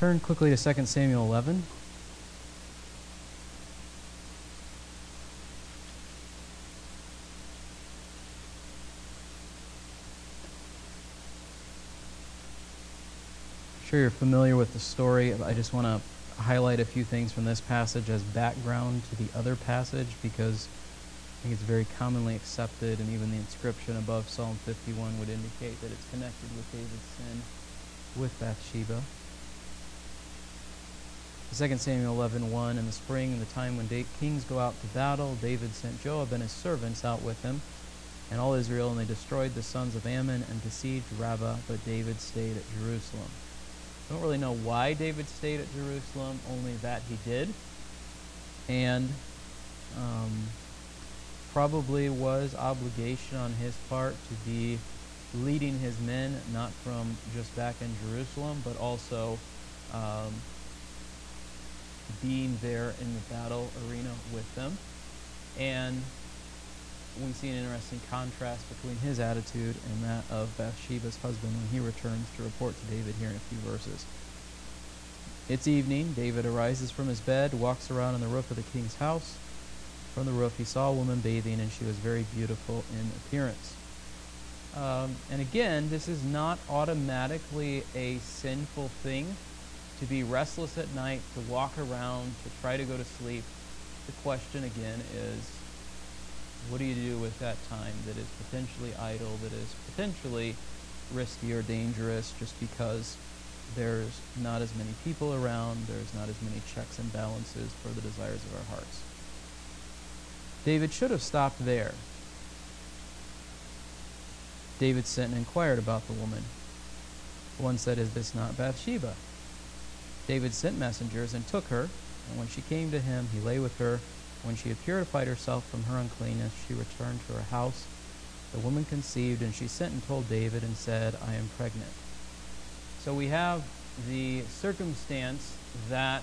Turn quickly to 2 Samuel 11. I'm sure you're familiar with the story. I just want to highlight a few things from this passage as background to the other passage because I think it's very commonly accepted, and even the inscription above Psalm 51 would indicate that it's connected with David's sin with Bathsheba. 2 Samuel 11:1 In the spring, in the time when kings go out to battle, David sent Joab and his servants out with him, and all Israel, and they destroyed the sons of Ammon and besieged Rabbah, but David stayed at Jerusalem. I don't really know why David stayed at Jerusalem, only that he did. And um, probably was obligation on his part to be leading his men, not from just back in Jerusalem, but also um, being there in the battle arena with them. And we see an interesting contrast between his attitude and that of Bathsheba's husband when he returns to report to David here in a few verses. It's evening. David arises from his bed, walks around on the roof of the king's house. From the roof, he saw a woman bathing, and she was very beautiful in appearance. Um, and again, this is not automatically a sinful thing to be restless at night, to walk around, to try to go to sleep. The question again is what do you do with that time that is potentially idle, that is potentially risky or dangerous just because there's not as many people around, there's not as many checks and balances for the desires of our hearts? David should have stopped there. David sent and inquired about the woman. One said, Is this not Bathsheba? David sent messengers and took her, and when she came to him, he lay with her. When she had purified herself from her uncleanness, she returned to her house. The woman conceived, and she sent and told David and said, I am pregnant. So we have the circumstance that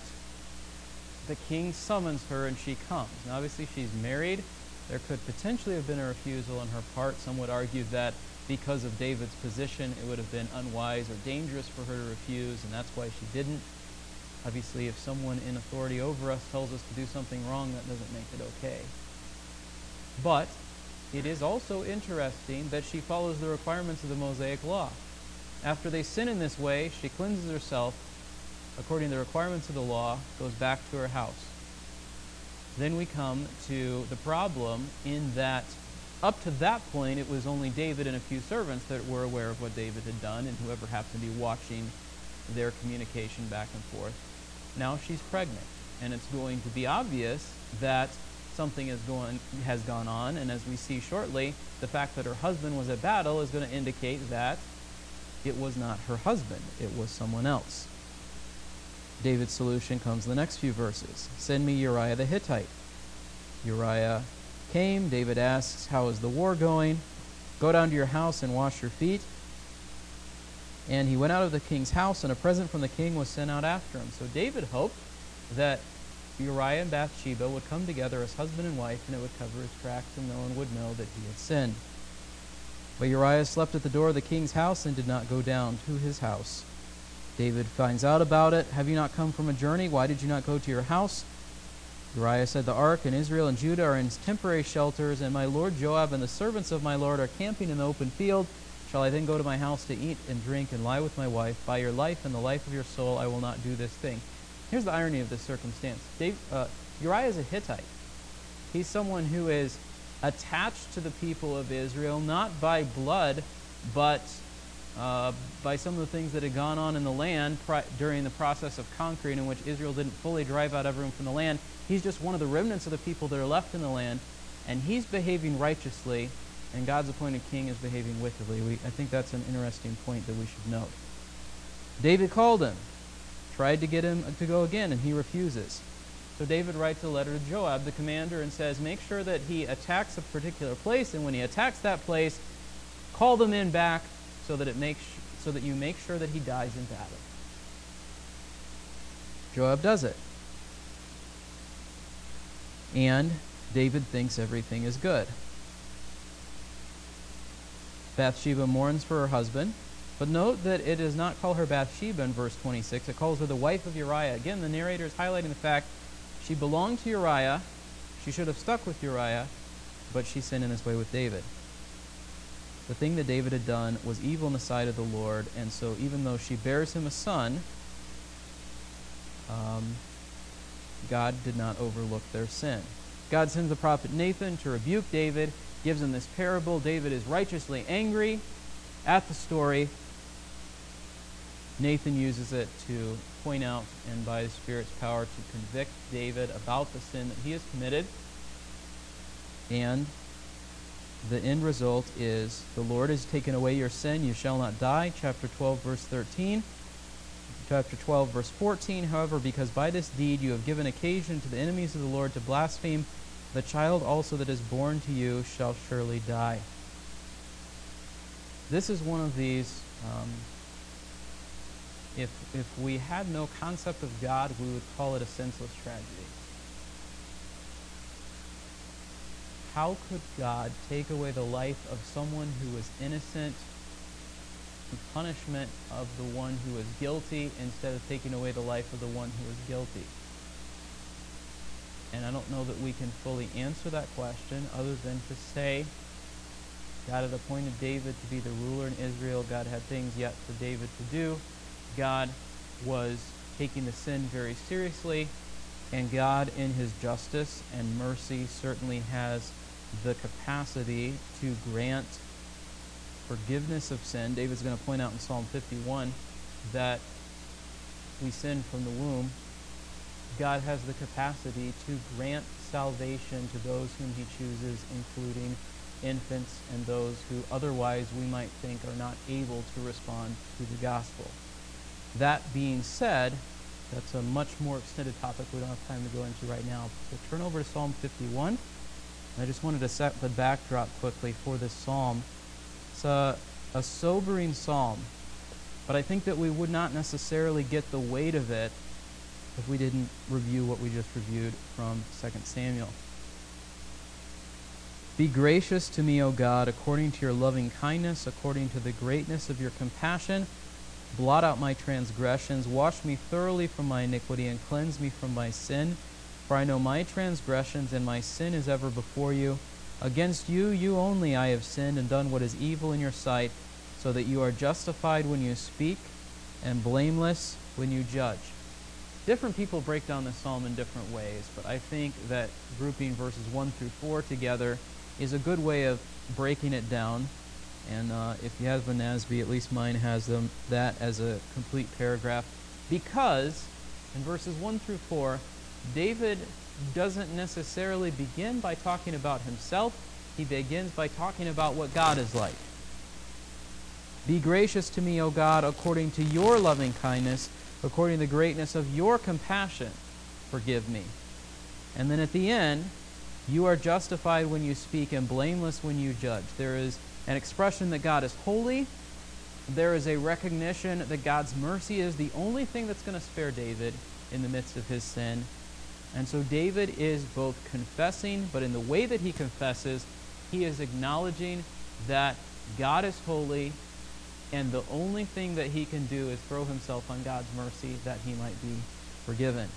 the king summons her and she comes. Now, obviously, she's married. There could potentially have been a refusal on her part. Some would argue that because of David's position, it would have been unwise or dangerous for her to refuse, and that's why she didn't. Obviously, if someone in authority over us tells us to do something wrong, that doesn't make it okay. But it is also interesting that she follows the requirements of the Mosaic Law. After they sin in this way, she cleanses herself according to the requirements of the law, goes back to her house. Then we come to the problem in that up to that point, it was only David and a few servants that were aware of what David had done and whoever happened to be watching their communication back and forth. Now she's pregnant, and it's going to be obvious that something is going, has gone on, and as we see shortly, the fact that her husband was at battle is going to indicate that it was not her husband, it was someone else. David's solution comes in the next few verses. Send me Uriah the Hittite. Uriah came. David asks, How is the war going? Go down to your house and wash your feet. And he went out of the king's house, and a present from the king was sent out after him. So David hoped that Uriah and Bathsheba would come together as husband and wife, and it would cover his tracks, and no one would know that he had sinned. But Uriah slept at the door of the king's house and did not go down to his house. David finds out about it. Have you not come from a journey? Why did you not go to your house? Uriah said, The ark and Israel and Judah are in temporary shelters, and my lord Joab and the servants of my lord are camping in the open field. Shall I then go to my house to eat and drink and lie with my wife? By your life and the life of your soul, I will not do this thing. Here's the irony of this circumstance Dave, uh, Uriah is a Hittite. He's someone who is attached to the people of Israel, not by blood, but uh, by some of the things that had gone on in the land during the process of conquering, in which Israel didn't fully drive out everyone from the land. He's just one of the remnants of the people that are left in the land, and he's behaving righteously, and God's appointed king is behaving wickedly. We, I think that's an interesting point that we should note. David called him, tried to get him to go again, and he refuses. So David writes a letter to Joab, the commander, and says, Make sure that he attacks a particular place, and when he attacks that place, call the men back so that it makes so that you make sure that he dies in battle. Joab does it. And David thinks everything is good. Bathsheba mourns for her husband. But note that it does not call her Bathsheba in verse 26. It calls her the wife of Uriah. Again, the narrator is highlighting the fact she belonged to Uriah. She should have stuck with Uriah, but she sinned in this way with David. The thing that David had done was evil in the sight of the Lord, and so even though she bears him a son, um, God did not overlook their sin. God sends the prophet Nathan to rebuke David, gives him this parable. David is righteously angry at the story. Nathan uses it to point out and by the Spirit's power to convict David about the sin that he has committed. And the end result is the Lord has taken away your sin, you shall not die. Chapter 12, verse 13 chapter 12, verse 14. However, because by this deed you have given occasion to the enemies of the Lord to blaspheme, the child also that is born to you shall surely die. This is one of these. Um, if, if we had no concept of God, we would call it a senseless tragedy. How could God take away the life of someone who was innocent the punishment of the one who is guilty instead of taking away the life of the one who is guilty? And I don't know that we can fully answer that question other than to say God had appointed David to be the ruler in Israel. God had things yet for David to do. God was taking the sin very seriously. And God, in his justice and mercy, certainly has the capacity to grant forgiveness of sin. David's going to point out in Psalm 51 that we sin from the womb. God has the capacity to grant salvation to those whom he chooses, including infants and those who otherwise we might think are not able to respond to the gospel. That being said, that's a much more extended topic we don't have time to go into right now. So turn over to Psalm 51. I just wanted to set the backdrop quickly for this psalm. It's a, a sobering psalm, but I think that we would not necessarily get the weight of it if we didn't review what we just reviewed from 2 Samuel. Be gracious to me, O God, according to your loving kindness, according to the greatness of your compassion. Blot out my transgressions, wash me thoroughly from my iniquity, and cleanse me from my sin. For I know my transgressions, and my sin is ever before you. Against you, you only, I have sinned and done what is evil in your sight, so that you are justified when you speak and blameless when you judge. Different people break down the psalm in different ways, but I think that grouping verses 1 through 4 together is a good way of breaking it down. And uh, if you have a NASB, at least mine has them that as a complete paragraph. Because in verses 1 through 4, David doesn't necessarily begin by talking about himself. He begins by talking about what God is like. Be gracious to me, O God, according to your loving kindness, according to the greatness of your compassion, forgive me. And then at the end, you are justified when you speak and blameless when you judge. There is an expression that God is holy. There is a recognition that God's mercy is the only thing that's going to spare David in the midst of his sin. And so David is both confessing, but in the way that he confesses, he is acknowledging that God is holy, and the only thing that he can do is throw himself on God's mercy that he might be forgiven.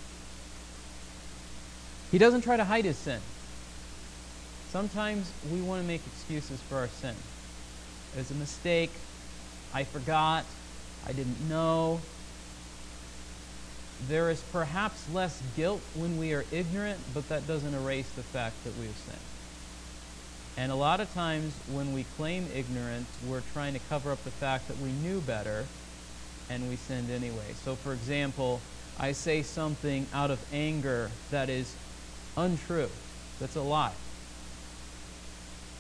He doesn't try to hide his sin. Sometimes we want to make excuses for our sin. It was a mistake. I forgot. I didn't know there is perhaps less guilt when we are ignorant, but that doesn't erase the fact that we have sinned. And a lot of times when we claim ignorance, we're trying to cover up the fact that we knew better and we sinned anyway. So, for example, I say something out of anger that is untrue, that's a lie.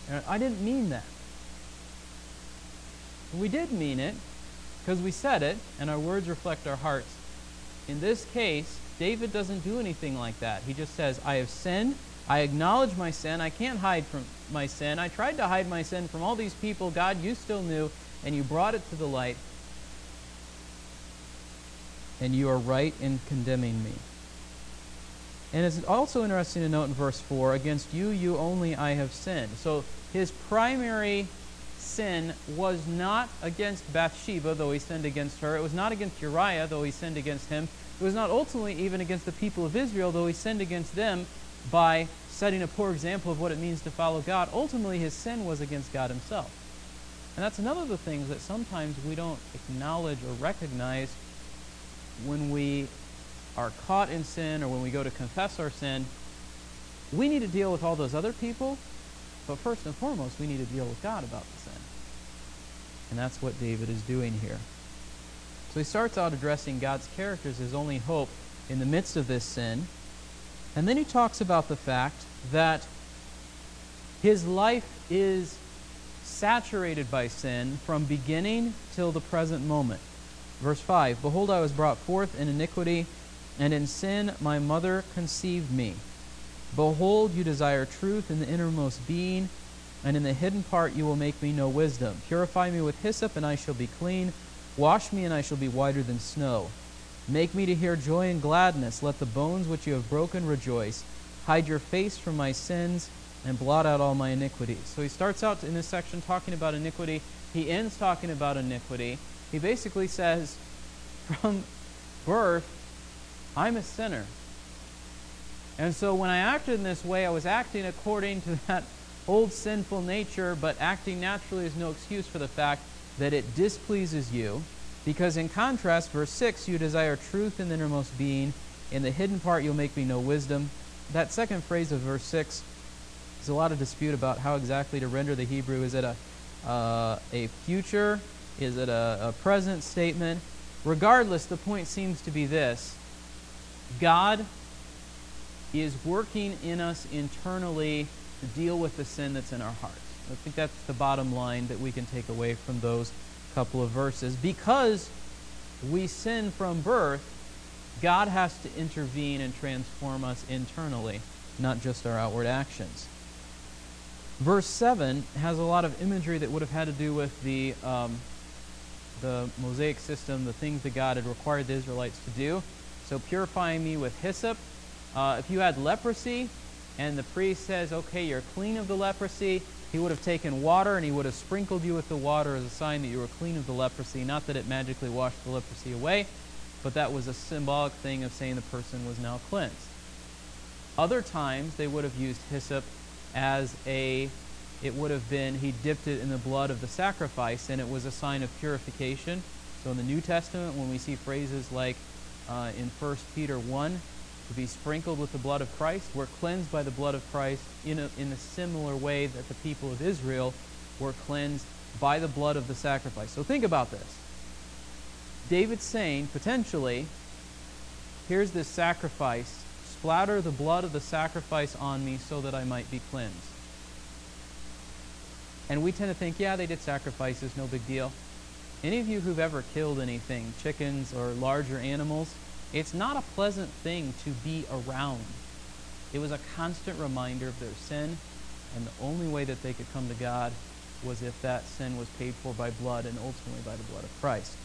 And I didn't mean that. We did mean it because we said it, and our words reflect our hearts. In this case, David doesn't do anything like that. He just says, I have sinned. I acknowledge my sin. I can't hide from my sin. I tried to hide my sin from all these people. God, you still knew, and you brought it to the light. And you are right in condemning me. And it's also interesting to note in verse 4 against you, you only I have sinned. So his primary sin was not against Bathsheba, though he sinned against her. It was not against Uriah, though he sinned against him. It was not ultimately even against the people of Israel, though he sinned against them by setting a poor example of what it means to follow God. Ultimately, his sin was against God himself. And that's another of the things that sometimes we don't acknowledge or recognize when we are caught in sin or when we go to confess our sin. We need to deal with all those other people, but first and foremost, we need to deal with God about the sin. And that's what David is doing here. So he starts out addressing God's character as his only hope in the midst of this sin. And then he talks about the fact that his life is saturated by sin from beginning till the present moment. Verse 5 Behold, I was brought forth in iniquity, and in sin my mother conceived me. Behold, you desire truth in the innermost being, and in the hidden part you will make me know wisdom. Purify me with hyssop, and I shall be clean. Wash me, and I shall be whiter than snow. Make me to hear joy and gladness. Let the bones which you have broken rejoice. Hide your face from my sins and blot out all my iniquities. So he starts out in this section talking about iniquity. He ends talking about iniquity. He basically says, from birth, I'm a sinner. And so when I acted in this way, I was acting according to that old sinful nature, but acting naturally is no excuse for the fact that it displeases you. Because in contrast, verse 6, you desire truth in the innermost being. In the hidden part, you'll make me know wisdom. That second phrase of verse 6 there's a lot of dispute about how exactly to render the Hebrew. Is it a, uh, a future? Is it a, a present statement? Regardless, the point seems to be this God is working in us internally to deal with the sin that's in our hearts. I think that's the bottom line that we can take away from those couple of verses. Because we sin from birth, God has to intervene and transform us internally, not just our outward actions. Verse 7 has a lot of imagery that would have had to do with the, um, the Mosaic system, the things that God had required the Israelites to do. So, purifying me with hyssop. Uh, if you had leprosy and the priest says, okay, you're clean of the leprosy, he would have taken water and he would have sprinkled you with the water as a sign that you were clean of the leprosy. Not that it magically washed the leprosy away, but that was a symbolic thing of saying the person was now cleansed. Other times, they would have used hyssop as a it would have been he dipped it in the blood of the sacrifice and it was a sign of purification. So in the new testament when we see phrases like uh, in 1 peter 1 to be sprinkled with the blood of christ we're cleansed by the blood of christ in a, in a similar way that the people of israel were cleansed by the blood of the sacrifice. So think about this david's saying potentially here's this sacrifice Splatter the blood of the sacrifice on me so that I might be cleansed. And we tend to think, yeah, they did sacrifices, no big deal. Any of you who've ever killed anything, chickens or larger animals, it's not a pleasant thing to be around. It was a constant reminder of their sin, and the only way that they could come to God was if that sin was paid for by blood and ultimately by the blood of Christ.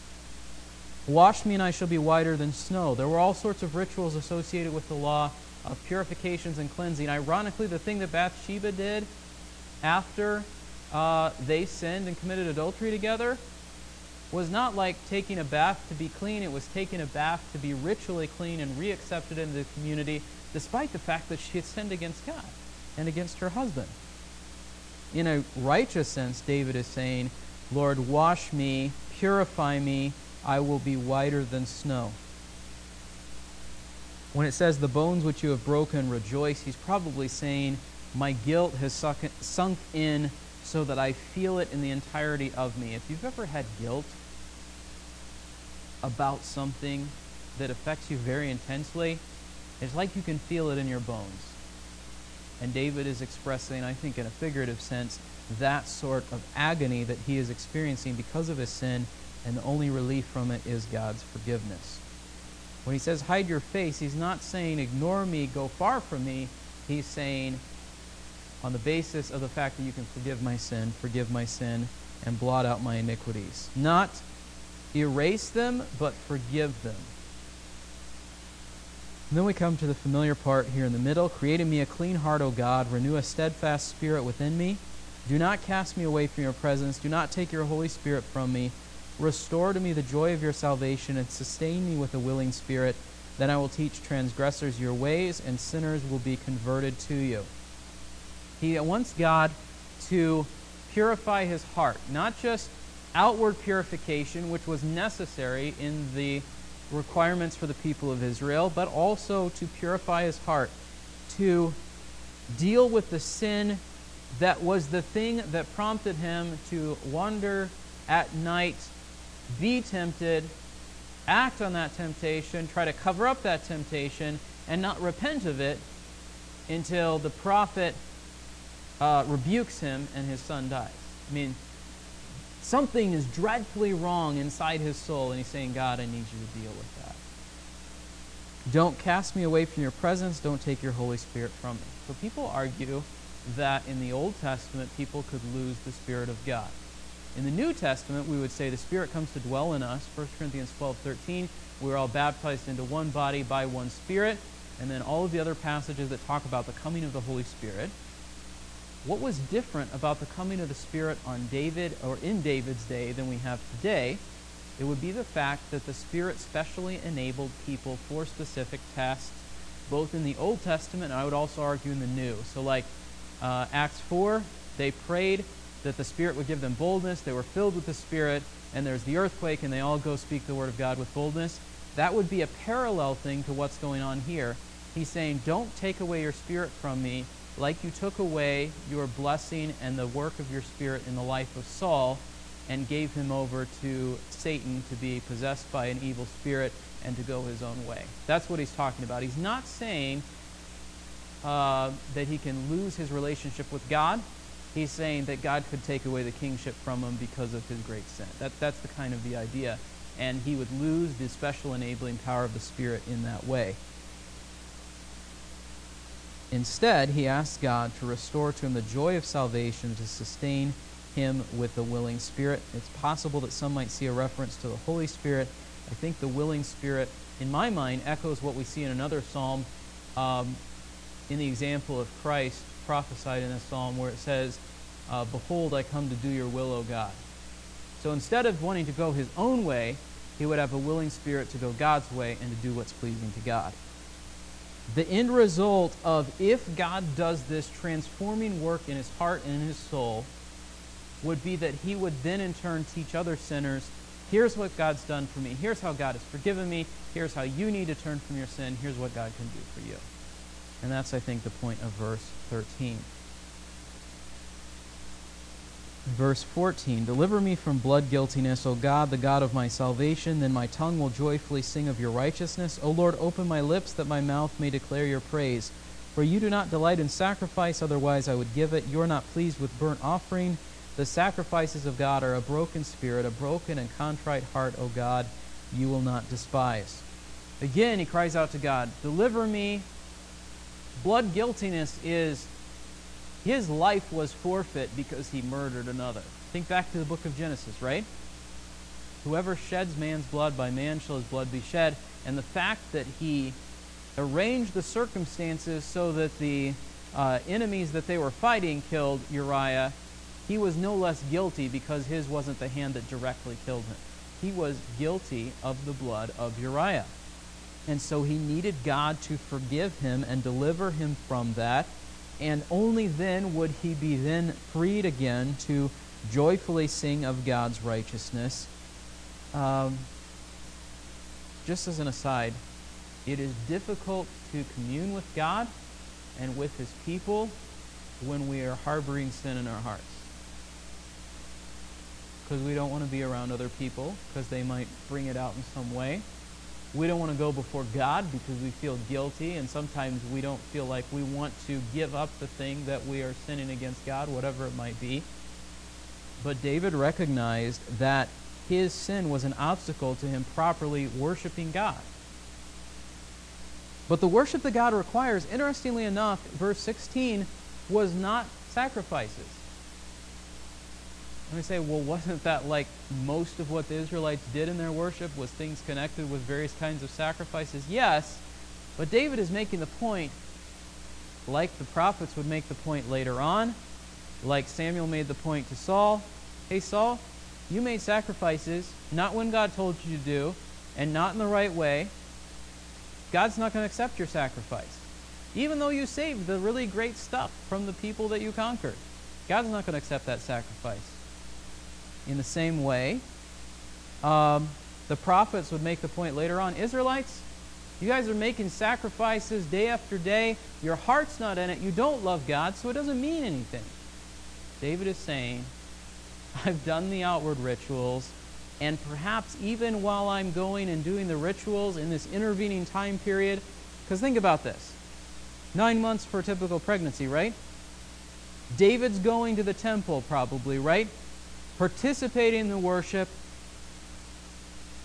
Wash me and I shall be whiter than snow. There were all sorts of rituals associated with the law of purifications and cleansing. Ironically, the thing that Bathsheba did after uh, they sinned and committed adultery together was not like taking a bath to be clean, it was taking a bath to be ritually clean and reaccepted into the community, despite the fact that she had sinned against God and against her husband. In a righteous sense, David is saying, Lord, wash me, purify me, I will be whiter than snow. When it says, the bones which you have broken rejoice, he's probably saying, my guilt has sunk in so that I feel it in the entirety of me. If you've ever had guilt about something that affects you very intensely, it's like you can feel it in your bones. And David is expressing, I think, in a figurative sense, that sort of agony that he is experiencing because of his sin and the only relief from it is God's forgiveness. When he says hide your face, he's not saying ignore me, go far from me. He's saying on the basis of the fact that you can forgive my sin, forgive my sin, and blot out my iniquities. Not erase them, but forgive them. And then we come to the familiar part here in the middle. Create in me a clean heart, O God. Renew a steadfast spirit within me. Do not cast me away from your presence. Do not take your Holy Spirit from me. Restore to me the joy of your salvation and sustain me with a willing spirit. Then I will teach transgressors your ways, and sinners will be converted to you. He wants God to purify his heart, not just outward purification, which was necessary in the requirements for the people of Israel, but also to purify his heart, to deal with the sin that was the thing that prompted him to wander at night, be tempted, act on that temptation, try to cover up that temptation, and not repent of it until the prophet uh, rebukes him and his son dies. I mean, something is dreadfully wrong inside his soul, and he's saying, God, I need you to deal with that. Don't cast me away from your presence. Don't take your Holy Spirit from me. So people argue that in the Old Testament, people could lose the Spirit of God. In the New Testament, we would say the Spirit comes to dwell in us. 1 Corinthians 12, 13. We're all baptized into one body by one Spirit. And then all of the other passages that talk about the coming of the Holy Spirit. What was different about the coming of the Spirit on David or in David's day than we have today? It would be the fact that the Spirit specially enabled people for specific tasks, both in the Old Testament and I would also argue in the New. So, like uh, Acts 4, they prayed that the Spirit would give them boldness. They were filled with the Spirit, and there's the earthquake, and they all go speak the Word of God with boldness. That would be a parallel thing to what's going on here. He's saying, Don't take away your Spirit from me, like you took away your blessing and the work of your Spirit in the life of Saul and gave him over to Satan to be possessed by an evil spirit and to go his own way. That's what he's talking about. He's not saying uh, that he can lose his relationship with God. He's saying that God could take away the kingship from him because of his great sin. That, that's the kind of the idea. And he would lose the special enabling power of the Spirit in that way. Instead, he asks God to restore to him the joy of salvation, to sustain him with a willing spirit. It's possible that some might see a reference to the Holy Spirit. I think the willing spirit, in my mind, echoes what we see in another psalm um, in the example of Christ prophesied in a psalm where it says, uh, Behold, I come to do your will, O God. So instead of wanting to go his own way, he would have a willing spirit to go God's way and to do what's pleasing to God. The end result of if God does this transforming work in his heart and in his soul would be that he would then in turn teach other sinners here's what God's done for me, here's how God has forgiven me, here's how you need to turn from your sin, here's what God can do for you. And that's, I think, the point of verse 13. Verse 14 Deliver me from blood guiltiness, O God, the God of my salvation. Then my tongue will joyfully sing of your righteousness. O Lord, open my lips that my mouth may declare your praise. For you do not delight in sacrifice, otherwise I would give it. You are not pleased with burnt offering. The sacrifices of God are a broken spirit, a broken and contrite heart, O God, you will not despise. Again, he cries out to God, Deliver me Blood guiltiness is his life was forfeit because he murdered another. Think back to the book of Genesis, right? Whoever sheds man's blood, by man shall his blood be shed. And the fact that he arranged the circumstances so that the uh, enemies that they were fighting killed Uriah, he was no less guilty because his wasn't the hand that directly killed him. He was guilty of the blood of Uriah. And so he needed God to forgive him and deliver him from that. And only then would he be then freed again to joyfully sing of God's righteousness. Um, just as an aside, it is difficult to commune with God and with his people when we are harboring sin in our hearts. Because we don't want to be around other people because they might bring it out in some way. We don't want to go before God because we feel guilty, and sometimes we don't feel like we want to give up the thing that we are sinning against God, whatever it might be. But David recognized that his sin was an obstacle to him properly worshiping God. But the worship that God requires, interestingly enough, verse 16, was not sacrifices. And we say, well, wasn't that like most of what the Israelites did in their worship was things connected with various kinds of sacrifices? Yes, but David is making the point, like the prophets would make the point later on, Like Samuel made the point to Saul Hey, Saul, you made sacrifices not when God told you to do and not in the right way. God's not going to accept your sacrifice. Even though you saved the really great stuff from the people that you conquered, God's not going to accept that sacrifice. In the same way, um, the prophets would make the point later on Israelites, you guys are making sacrifices day after day. Your heart's not in it. You don't love God, so it doesn't mean anything. David is saying, I've done the outward rituals, and perhaps even while I'm going and doing the rituals in this intervening time period, because think about this nine months for a typical pregnancy, right? David's going to the temple, probably, right? Participating in the worship.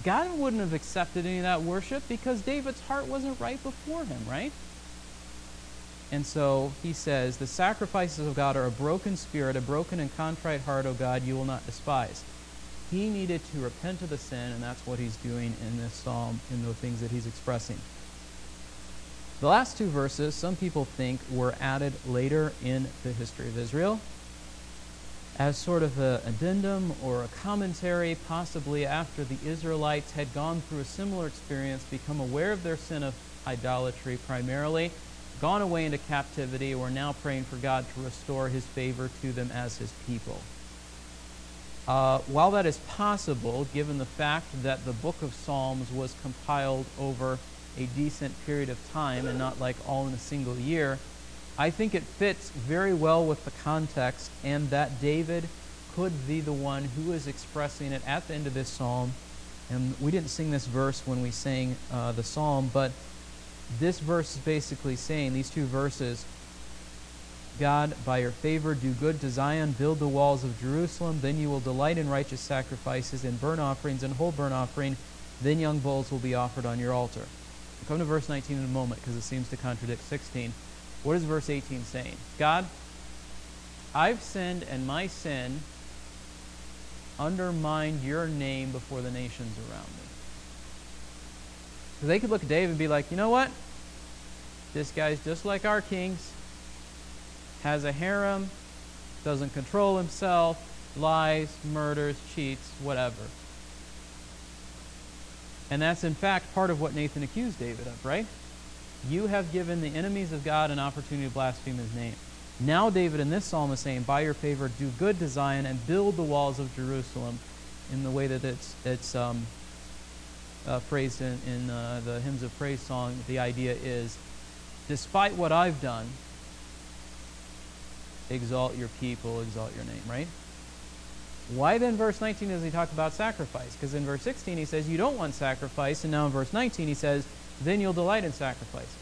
God wouldn't have accepted any of that worship because David's heart wasn't right before him, right? And so he says, The sacrifices of God are a broken spirit, a broken and contrite heart, O God, you will not despise. He needed to repent of the sin, and that's what he's doing in this psalm, in the things that he's expressing. The last two verses, some people think, were added later in the history of Israel as sort of an addendum or a commentary, possibly after the Israelites had gone through a similar experience, become aware of their sin of idolatry primarily, gone away into captivity, were now praying for God to restore his favor to them as his people. Uh, while that is possible, given the fact that the book of Psalms was compiled over a decent period of time and not like all in a single year, I think it fits very well with the context and that David could be the one who is expressing it at the end of this psalm. And we didn't sing this verse when we sang uh, the psalm, but this verse is basically saying, these two verses, God, by your favor, do good to Zion, build the walls of Jerusalem. Then you will delight in righteous sacrifices and burnt offerings and whole burnt offering. Then young bulls will be offered on your altar. We'll come to verse 19 in a moment because it seems to contradict 16. What is verse 18 saying? God, I've sinned, and my sin undermined your name before the nations around me. So They could look at David and be like, you know what? This guy's just like our kings, has a harem, doesn't control himself, lies, murders, cheats, whatever. And that's in fact part of what Nathan accused David of, right? You have given the enemies of God an opportunity to blaspheme his name. Now, David in this psalm is saying, By your favor, do good to Zion and build the walls of Jerusalem in the way that it's, it's um, uh, phrased in, in uh, the hymns of praise song. The idea is, despite what I've done, exalt your people, exalt your name, right? Why then, verse 19, does he talk about sacrifice? Because in verse 16 he says, You don't want sacrifice. And now in verse 19 he says, Then you'll delight in sacrifices.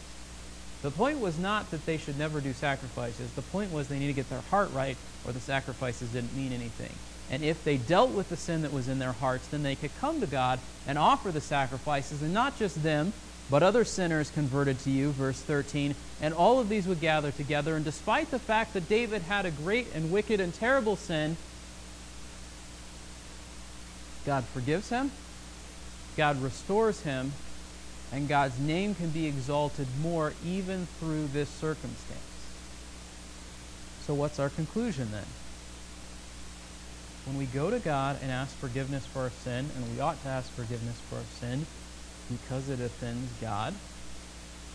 The point was not that they should never do sacrifices. The point was they need to get their heart right, or the sacrifices didn't mean anything. And if they dealt with the sin that was in their hearts, then they could come to God and offer the sacrifices, and not just them, but other sinners converted to you, verse 13. And all of these would gather together. And despite the fact that David had a great and wicked and terrible sin, God forgives him, God restores him, and God's name can be exalted more even through this circumstance. So, what's our conclusion then? When we go to God and ask forgiveness for our sin, and we ought to ask forgiveness for our sin because it offends God,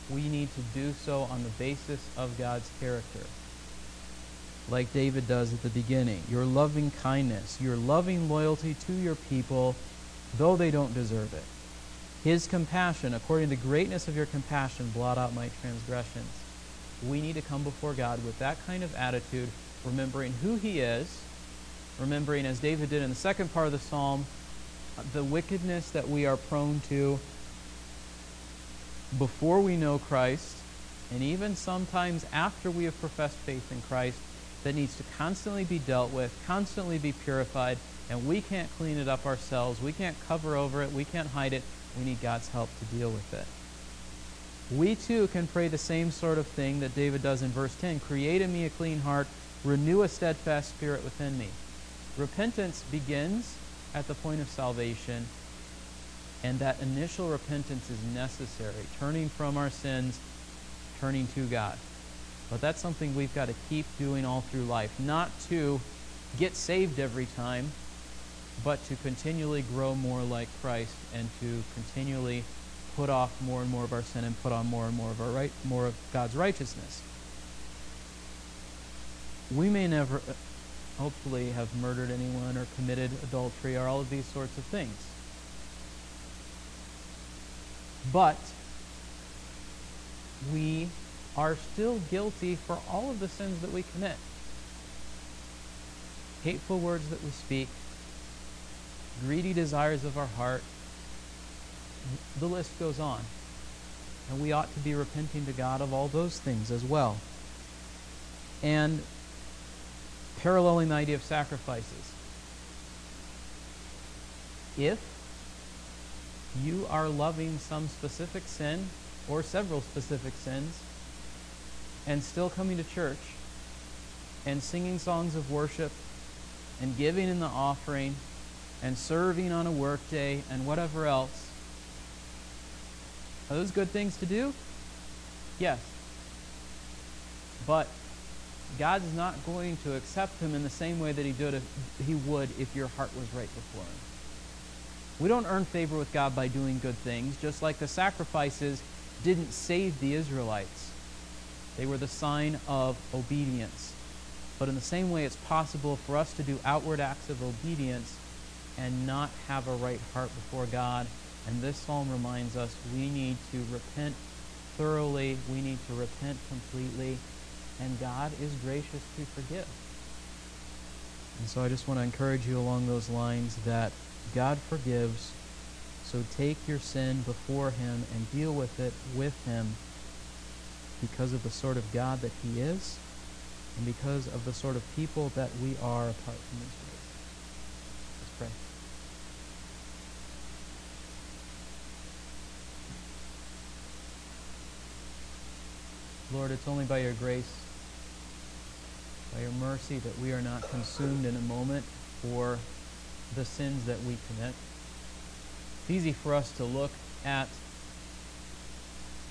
we need to do so on the basis of God's character. Like David does at the beginning. Your loving kindness, your loving loyalty to your people, though they don't deserve it. His compassion, according to the greatness of your compassion, blot out my transgressions. We need to come before God with that kind of attitude, remembering who He is, remembering, as David did in the second part of the psalm, the wickedness that we are prone to before we know Christ, and even sometimes after we have professed faith in Christ, that needs to constantly be dealt with, constantly be purified, and we can't clean it up ourselves. We can't cover over it. We can't hide it. We need God's help to deal with it. We too can pray the same sort of thing that David does in verse 10 Create in me a clean heart, renew a steadfast spirit within me. Repentance begins at the point of salvation, and that initial repentance is necessary, turning from our sins, turning to God. But that's something we've got to keep doing all through life. Not to get saved every time, but to continually grow more like Christ and to continually put off more and more of our sin and put on more and more of our right more of God's righteousness. We may never hopefully have murdered anyone or committed adultery or all of these sorts of things. But we are still guilty for all of the sins that we commit. Hateful words that we speak, greedy desires of our heart, the list goes on. And we ought to be repenting to God of all those things as well. And paralleling the idea of sacrifices. If you are loving some specific sin or several specific sins and still coming to church and singing songs of worship and giving in the offering and serving on a workday and whatever else, are those good things to do? Yes. But God is not going to accept him in the same way that he, did if, he would if your heart was right before him. We don't earn favor with God by doing good things, just like the sacrifices didn't save the Israelites. They were the sign of obedience. But in the same way, it's possible for us to do outward acts of obedience and not have a right heart before God. And this psalm reminds us we need to repent thoroughly, we need to repent completely, and God is gracious to forgive. And so I just want to encourage you along those lines that God forgives. So take your sin before Him and deal with it with Him because of the sort of God that He is and because of the sort of people that we are apart from His grace. Let's pray. Lord, it's only by your grace, by your mercy, that we are not consumed in a moment for the sins that we commit. It's easy for us to look at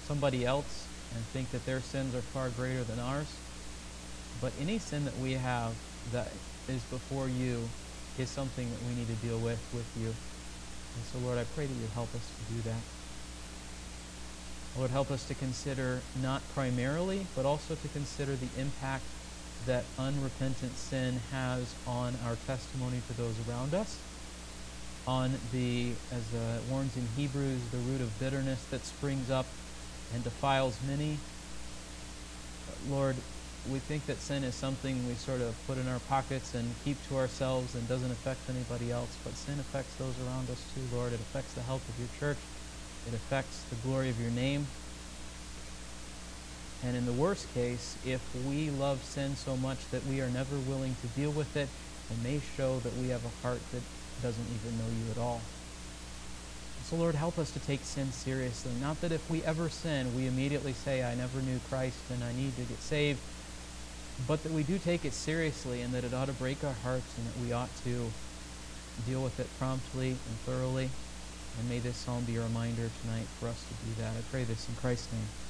somebody else and think that their sins are far greater than ours. But any sin that we have that is before you is something that we need to deal with with you. And so, Lord, I pray that you help us to do that. Lord, help us to consider not primarily, but also to consider the impact that unrepentant sin has on our testimony to those around us, on the, as it warns in Hebrews, the root of bitterness that springs up and defiles many. Lord, we think that sin is something we sort of put in our pockets and keep to ourselves and doesn't affect anybody else, but sin affects those around us too, Lord. It affects the health of your church. It affects the glory of your name. And in the worst case, if we love sin so much that we are never willing to deal with it, it may show that we have a heart that doesn't even know you at all. So, Lord, help us to take sin seriously. Not that if we ever sin, we immediately say, I never knew Christ and I need to get saved, but that we do take it seriously and that it ought to break our hearts and that we ought to deal with it promptly and thoroughly. And may this psalm be a reminder tonight for us to do that. I pray this in Christ's name.